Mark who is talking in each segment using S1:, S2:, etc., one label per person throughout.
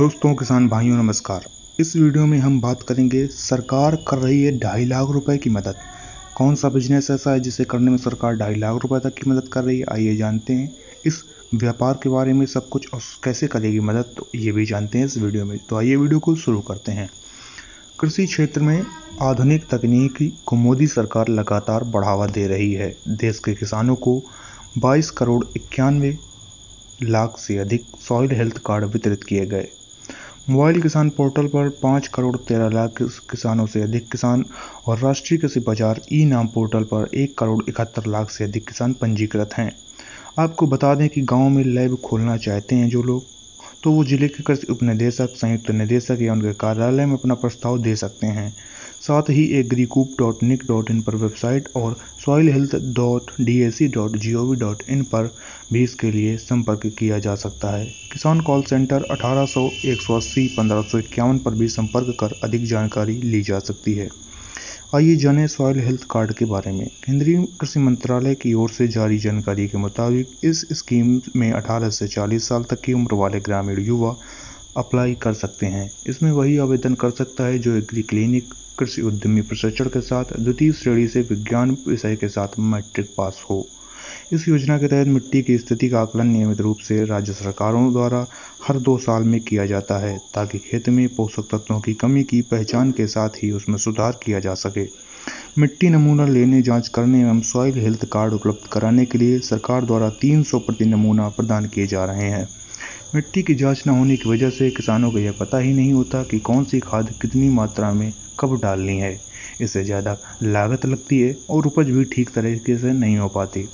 S1: दोस्तों, किसान भाइयों, नमस्कार। इस वीडियो में हम बात करेंगे, सरकार कर रही है ढाई लाख रुपए की मदद। कौन सा बिज़नेस ऐसा है जिसे करने में सरकार ढाई लाख रुपए तक की मदद कर रही है? आइए जानते हैं। इस व्यापार के बारे में सब कुछ और कैसे करेगी मदद तो ये भी जानते हैं इस वीडियो में। तो आइए वीडियो को शुरू करते हैं। कृषि क्षेत्र में आधुनिक तकनीकी को मोदी सरकार लगातार बढ़ावा दे रही है। देश के किसानों को 22 करोड़ इक्यानवे लाख से अधिक सॉइल हेल्थ कार्ड वितरित किए गए। मोबाइल किसान पोर्टल पर पाँच करोड़ तेरह लाख किसानों से अधिक किसान और राष्ट्रीय कृषि बाज़ार ई नाम पोर्टल पर एक करोड़ इकहत्तर लाख से अधिक किसान पंजीकृत हैं। आपको बता दें कि गाँव में लैब खोलना चाहते हैं जो लोग तो वो ज़िले के कृषि उप निदेशक संयुक्त निदेशक या उनके कार्यालय में अपना प्रस्ताव दे सकते हैं। साथ ही एग्रीकूप डॉट निक डॉट इन पर वेबसाइट और soil health dot D A C dot G O V dot in पर भी इसके लिए संपर्क किया जा सकता है। किसान कॉल सेंटर अठारह सौ एक सौ अस्सी पंद्रह सौ इक्यावन पर भी संपर्क कर अधिक जानकारी ली जा सकती है। आइए जानें सॉइल हेल्थ कार्ड के बारे में। केंद्रीय कृषि मंत्रालय की ओर से जारी जानकारी के मुताबिक इस स्कीम में 18 से 40 साल तक की उम्र वाले ग्रामीण युवा अप्लाई कर सकते हैं। इसमें वही आवेदन कर सकता है जो एग्री क्लिनिक कृषि उद्यमी प्रशिक्षण के साथ, द्वितीय श्रेणी से विज्ञान विषय के साथ मैट्रिक पास हो। इस योजना के तहत मिट्टी की स्थिति का आकलन नियमित रूप से राज्य सरकारों द्वारा हर दो साल में किया जाता है, ताकि खेत में पोषक तत्वों की कमी की पहचान के साथ ही उसमें सुधार किया जा सके। मिट्टी नमूना लेने, जाँच करने एवं सॉइल हेल्थ कार्ड उपलब्ध कराने के लिए सरकार द्वारा 300 प्रति नमूना प्रदान किए जा रहे हैं। मिट्टी की जाँच न होने की वजह से किसानों को यह पता ही नहीं होता कि कौन सी खाद कितनी मात्रा में कब डालनी है। इससे ज़्यादा लागत लगती है और उपज भी ठीक तरीके से नहीं हो पाती।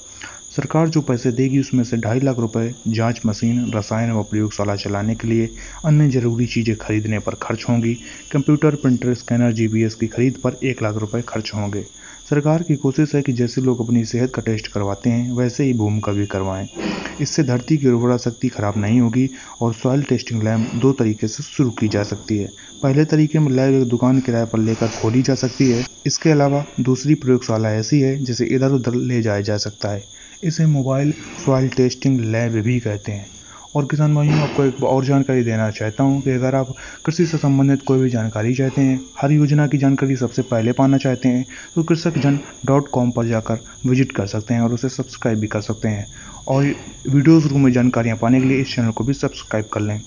S1: सरकार जो पैसे देगी उसमें से ढाई लाख रुपए जाँच मशीन, रसायन व प्रयोगशाला चलाने के लिए अन्य ज़रूरी चीज़ें खरीदने पर खर्च होंगी। कंप्यूटर, प्रिंटर, स्कैनर जीबीएस की खरीद पर एक लाख रुपए खर्च होंगे। सरकार की कोशिश है कि जैसे लोग अपनी सेहत का टेस्ट करवाते हैं, वैसे ही भूमि का भी करवाएँ। इससे धरती की उर्वरा शक्ति खराब नहीं होगी और सॉइल टेस्टिंग लैब दो तरीके से शुरू की जा सकती है। पहले तरीके में लैब एक दुकान किराए पर लेकर खोली जा सकती है। इसके अलावा दूसरी प्रयोगशाला ऐसी है, जिसे इधर उधर ले जाया जा सकता है। इसे मोबाइल सॉइल टेस्टिंग लैब भी कहते हैं। और किसान भाइयों, आपको एक और जानकारी देना चाहता हूँ कि अगर आप कृषि से संबंधित कोई भी जानकारी चाहते हैं, हर योजना की जानकारी सबसे पहले पाना चाहते हैं तो कृषक जन डॉट कॉम पर जाकर विज़िट कर सकते हैं और उसे सब्सक्राइब भी कर सकते हैं। और वीडियोज़ रूम में जानकारियाँ पाने के लिए इस चैनल को भी सब्सक्राइब कर लें।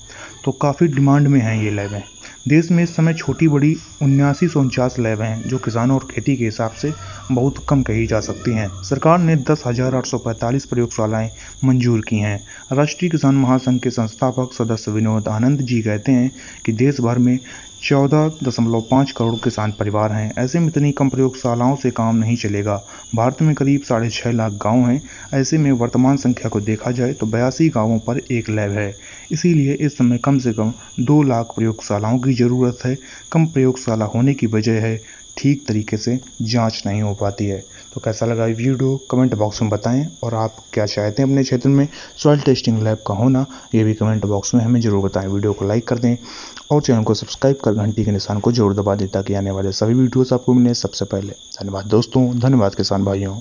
S1: तो काफ़ी डिमांड में हैं ये लैबें देश में इस समय छोटी बड़ी उन्यासी सौ उनचास लैब हैं, जो किसानों और खेती के हिसाब से बहुत कम कही जा सकती हैं। सरकार ने दस हज़ार आठ सौ पैंतालीस प्रयोगशालाएँ मंजूर की हैं। राष्ट्रीय किसान महासंघ के संस्थापक सदस्य विनोद आनंद जी कहते हैं कि देश भर में चौदह दशमलव पाँच करोड़ किसान परिवार हैं। ऐसे में इतनी कम प्रयोगशालाओं से काम नहीं चलेगा। भारत में करीब साढ़े छः लाख गाँव हैं। ऐसे में वर्तमान संख्या को देखा जाए तो बयासी गाँवों पर एक लैब है। इसीलिए इस समय कम से कम दो लाख प्रयोगशालाओं की ज़रूरत है। कम प्रयोगशाला होने की वजह है। ठीक तरीके से जाँच नहीं हो पाती है। तो कैसा लगा वीडियो? कमेंट बॉक्स में बताएँ और आप क्या चाहते हैं अपने क्षेत्र में सॉइल टेस्टिंग लैब का होना, ये भी कमेंट बॉक्स में हमें ज़रूर बताएँ। वीडियो को लाइक कर दें और चैनल को सब्सक्राइब कर घंटी के निशान को ज़रूर दबा दें ताकि आने वाले सभी वीडियोज़ आपको मिले सबसे पहले। धन्यवाद दोस्तों, धन्यवाद किसान भाइयों।